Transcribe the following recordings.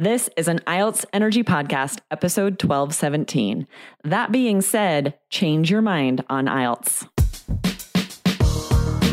This is an IELTS Energy Podcast, episode 1217. That being said, change your mind on IELTS.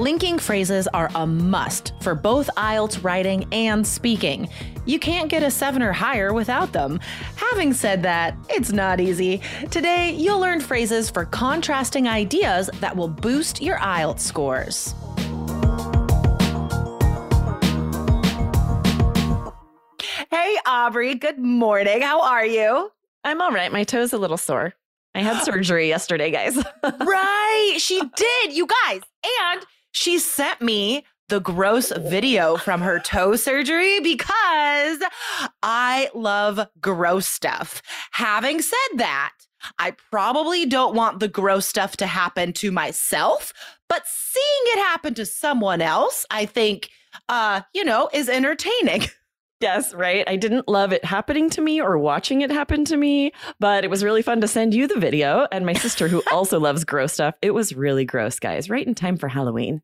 Linking phrases are a must for both IELTS writing and speaking. You can't get a 7 or higher without them. Having said that, it's not easy. Today, you'll learn phrases for contrasting ideas that will boost your IELTS scores. Hey, Aubrey, good morning. How are you? I'm all right. My toe's a little sore. I had surgery yesterday, guys. right, she did, you guys. And she sent me the gross video from her toe surgery because I love gross stuff. Having said that, I probably don't want the gross stuff to happen to myself, but seeing it happen to someone else, I think, uh, you know, is entertaining. Yes, right. I didn't love it happening to me or watching it happen to me, but it was really fun to send you the video. And my sister, who also loves gross stuff, it was really gross, guys, right in time for Halloween.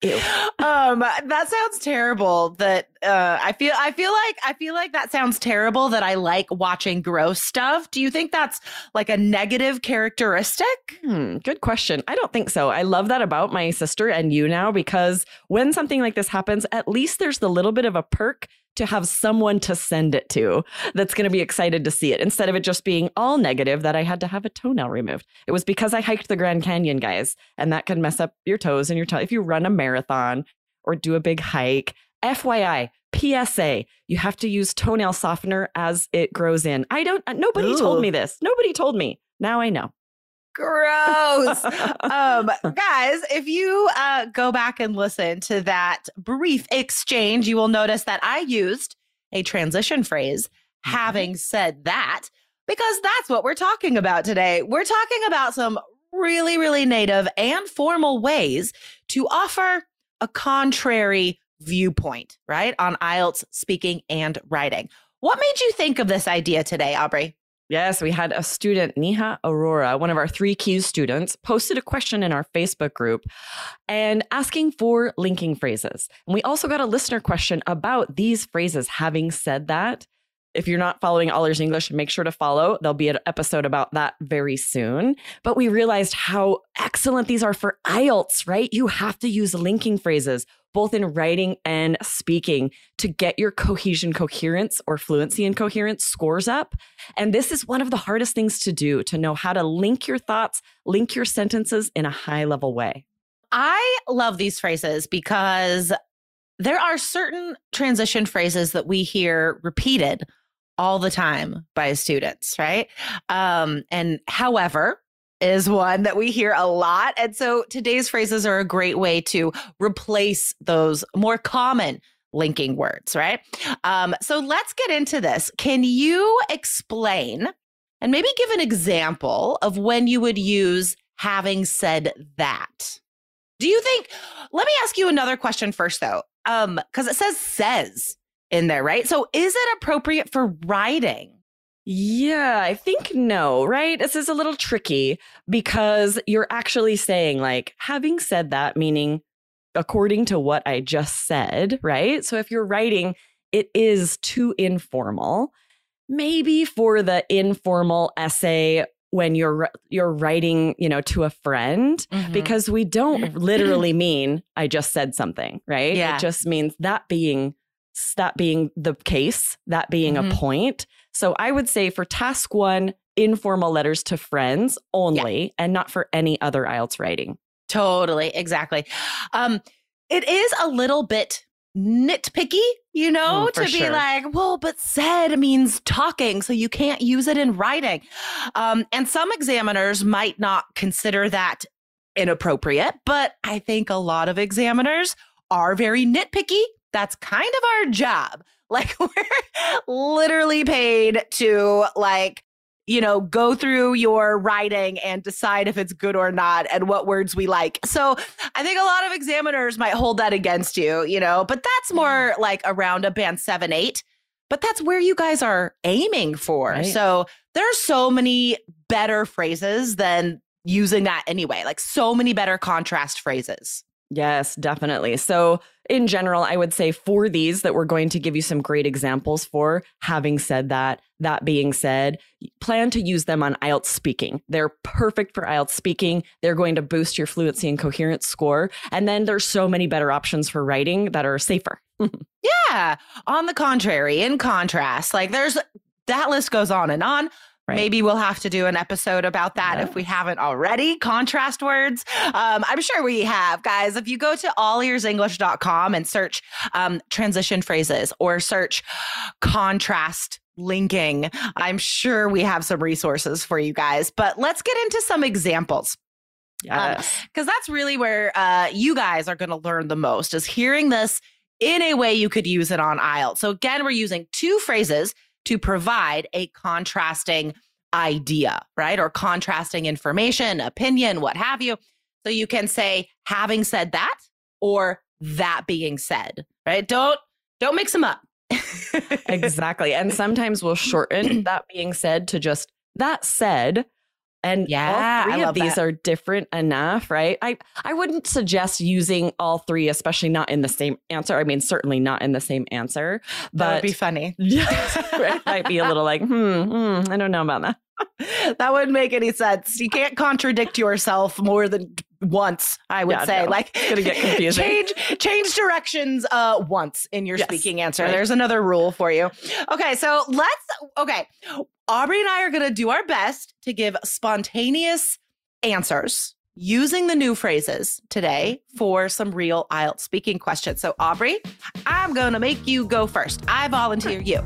Ew. um, that sounds terrible. That uh, I feel. I feel like. I feel like that sounds terrible. That I like watching gross stuff. Do you think that's like a negative characteristic? Hmm, good question. I don't think so. I love that about my sister and you now because when something like this happens, at least there's the little bit of a perk to have someone to send it to that's going to be excited to see it instead of it just being all negative that I had to have a toenail removed. It was because I hiked the Grand Canyon, guys, and that can mess up your toes and your toe. If you run a marathon or do a big hike, FYI, PSA, you have to use toenail softener as it grows in. I don't, nobody Ooh. told me this. Nobody told me. Now I know. Gross. um, guys, if you uh, go back and listen to that brief exchange, you will notice that I used a transition phrase. Mm-hmm. Having said that, because that's what we're talking about today. We're talking about some really, really native and formal ways to offer a contrary viewpoint, right? On IELTS speaking and writing. What made you think of this idea today, Aubrey? Yes, we had a student, Niha Aurora, one of our three keys students, posted a question in our Facebook group and asking for linking phrases. And we also got a listener question about these phrases. Having said that, if you're not following All Ears English, make sure to follow. There'll be an episode about that very soon. But we realized how excellent these are for IELTS, right? You have to use linking phrases both in writing and speaking to get your cohesion, coherence, or fluency and coherence scores up. And this is one of the hardest things to do to know how to link your thoughts, link your sentences in a high level way. I love these phrases because there are certain transition phrases that we hear repeated all the time by students, right? Um, and however, is one that we hear a lot. And so today's phrases are a great way to replace those more common linking words, right? Um, so let's get into this. Can you explain and maybe give an example of when you would use having said that? Do you think, let me ask you another question first, though, um, because it says says in there, right? So is it appropriate for writing? Yeah, I think no, right? This is a little tricky because you're actually saying, like, having said that, meaning according to what I just said, right? So if you're writing, it is too informal. Maybe for the informal essay when you're you're writing, you know, to a friend mm-hmm. because we don't literally mean I just said something, right? Yeah. It just means that being that being the case, that being mm-hmm. a point. So I would say for task one, informal letters to friends only, yeah. and not for any other IELTS writing. Totally, exactly. Um, it is a little bit nitpicky, you know, mm, to be like, well, but said means talking, so you can't use it in writing. Um, and some examiners might not consider that inappropriate, but I think a lot of examiners are very nitpicky. That's kind of our job. Like we're literally paid to like you know, go through your writing and decide if it's good or not and what words we like. So I think a lot of examiners might hold that against you, you know, but that's more like around a band seven, eight. But that's where you guys are aiming for. Right. So there's so many better phrases than using that anyway, like so many better contrast phrases. Yes, definitely. So, in general, I would say for these that we're going to give you some great examples for. Having said that, that being said, plan to use them on IELTS speaking. They're perfect for IELTS speaking. They're going to boost your fluency and coherence score. And then there's so many better options for writing that are safer. yeah. On the contrary, in contrast, like there's that list goes on and on. Right. Maybe we'll have to do an episode about that yeah. if we haven't already. Contrast words. Um, I'm sure we have, guys. If you go to allearsenglish.com and search um, transition phrases or search contrast linking, I'm sure we have some resources for you guys. But let's get into some examples. Yes. Because um, that's really where uh, you guys are going to learn the most is hearing this in a way you could use it on IELTS. So again, we're using two phrases to provide a contrasting idea, right? Or contrasting information, opinion, what have you. So you can say, having said that, or that being said, right? Don't don't mix them up. exactly. And sometimes we'll shorten that being said to just that said and yeah, all three of these that. are different enough, right? I, I wouldn't suggest using all three, especially not in the same answer. I mean, certainly not in the same answer. But that would be funny. Yeah, it might be a little like, hmm, hmm, I don't know about that. that wouldn't make any sense. You can't contradict yourself more than once, I would yeah, say. No, like it's gonna get confusing. Change change directions uh once in your yes, speaking answer. Right. There's another rule for you. Okay, so let's okay. Aubrey and I are gonna do our best to give spontaneous answers using the new phrases today for some real IELTS speaking questions. So Aubrey, I'm gonna make you go first. I volunteer you.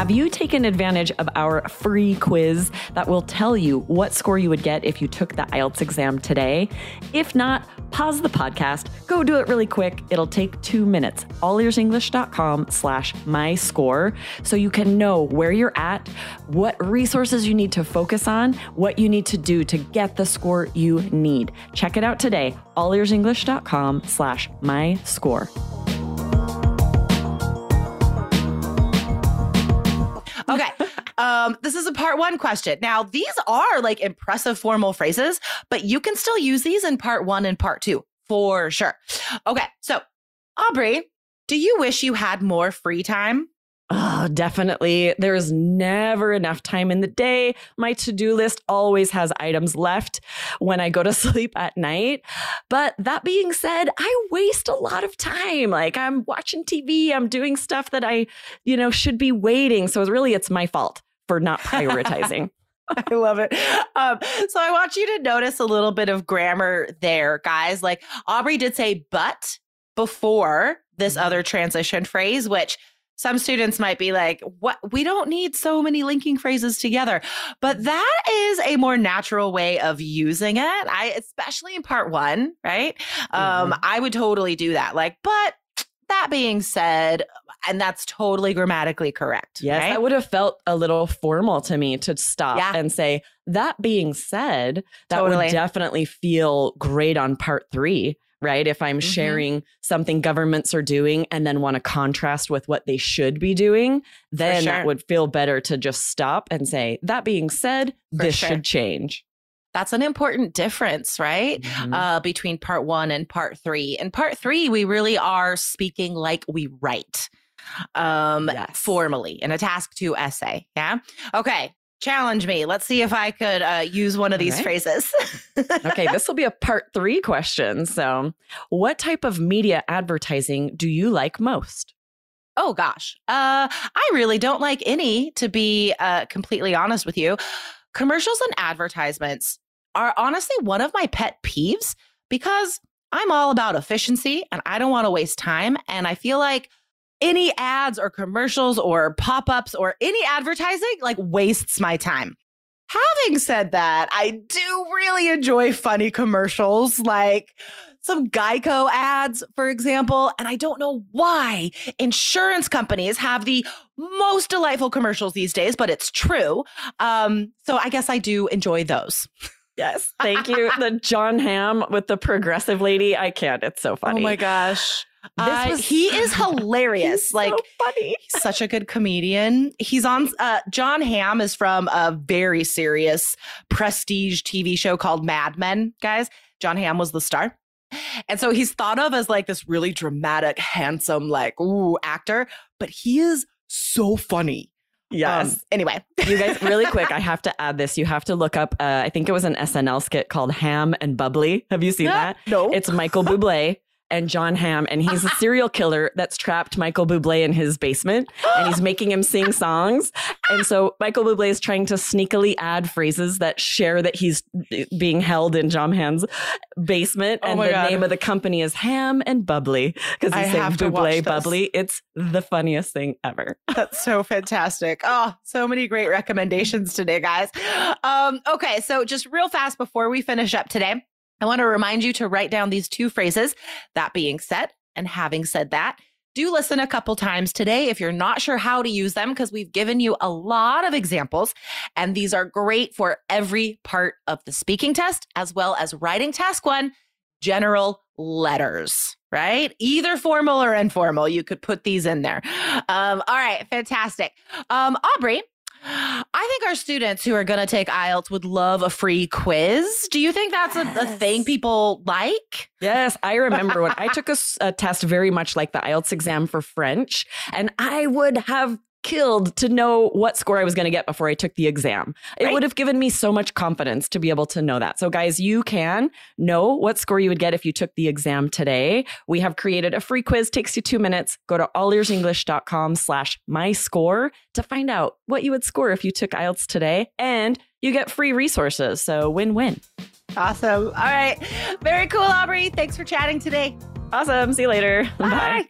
Have you taken advantage of our free quiz that will tell you what score you would get if you took the IELTS exam today? If not, pause the podcast, go do it really quick. It'll take two minutes. allearsenglish.com slash my score so you can know where you're at, what resources you need to focus on, what you need to do to get the score you need. Check it out today, allearsenglish.com slash my score. Okay. Um, this is a part one question. Now, these are like impressive formal phrases, but you can still use these in part one and part two for sure. Okay. So, Aubrey, do you wish you had more free time? Oh, definitely. There's never enough time in the day. My to do list always has items left when I go to sleep at night. But that being said, I waste a lot of time. Like I'm watching TV, I'm doing stuff that I, you know, should be waiting. So really, it's my fault for not prioritizing. I love it. Um, so I want you to notice a little bit of grammar there, guys. Like Aubrey did say, but before this mm-hmm. other transition phrase, which some students might be like, what? We don't need so many linking phrases together. But that is a more natural way of using it. I, especially in part one, right? Um, mm-hmm. Um, I would totally do that. Like, but that being said, and that's totally grammatically correct. Yes, right? that would have felt a little formal to me to stop yeah. and say, that being said, that totally. would definitely feel great on part three right? If I'm mm-hmm. sharing something governments are doing and then want to contrast with what they should be doing, then sure. that would feel better to just stop and say, that being said, For this sure. should change. That's an important difference, right? Mm-hmm. Uh, between part one and part three. In part three, we really are speaking like we write um yes. formally in a task two essay yeah okay challenge me. Let's see if I could uh, use one of these right. phrases. okay, this will be a part three question. So, what type of media advertising do you like most? Oh gosh, uh, I really don't like any. To be uh, completely honest with you, commercials and advertisements are honestly one of my pet peeves because I'm all about efficiency and I don't want to waste time. And I feel like any ads or commercials or pop ups or any advertising like wastes my time. having said that, I do really enjoy funny commercials like some Geico ads, for example. And I don't know why insurance companies have the most delightful commercials these days, but it's true. Um, so I guess I do enjoy those. Yes, thank you. the Jon Hamm with the progressive lady. I can't. It's so funny. Oh my gosh. This Uh, was- he is hilarious. Like so funny. such a good comedian. He's on uh Jon Hamm is from a very serious prestige TV show called Mad Men, guys. Jon Hamm was the star. And so he's thought of as like this really dramatic, handsome, like ooh actor, but he is so funny. Yes. Um, anyway, you guys, really quick, I have to add this. You have to look up, uh, I think it was an SNL skit called Ham and Bubbly. Have you seen that? No. It's Michael Bublé and Jon Hamm, and he's a serial killer that's trapped Michael Bublé in his basement, and he's making him sing songs. And so Michael Bublé is trying to sneakily add phrases that share that he's being held in Jon Hamm's basement, Oh and my the God. name of the company is Ham and Bubbly because I he's saying to watch Bublé. Bubbly. It's the funniest thing ever. That's so fantastic. Oh, so many great recommendations today, guys. Um, okay, so just real fast before we finish up today, I want to remind you to write down these two phrases. That being said, and having said that, do listen a couple times today if you're not sure how to use them, because we've given you a lot of examples, and these are great for every part of the speaking test, as well as writing task one, general letters, right? Either formal or informal. You could put these in there. Um, all right, fantastic. Um, Aubrey, I think our students who are going to take IELTS would love a free quiz. Do you think that's a, a thing people like? Yes, I remember when I took a test very much like the IELTS exam for French, and I would have killed to know what score I was going to get before I took the exam. It Right. would have given me so much confidence to be able to know that. So, guys, you can know what score you would get if you took the exam today. We have created a free quiz, takes you two minutes. Go to allearsenglish.com slash my score to find out what you would score if you took IELTS today. And you get free resources. So, win win. Awesome. All right. Very cool, Aubrey. Thanks for chatting today. Awesome. See you later. Bye.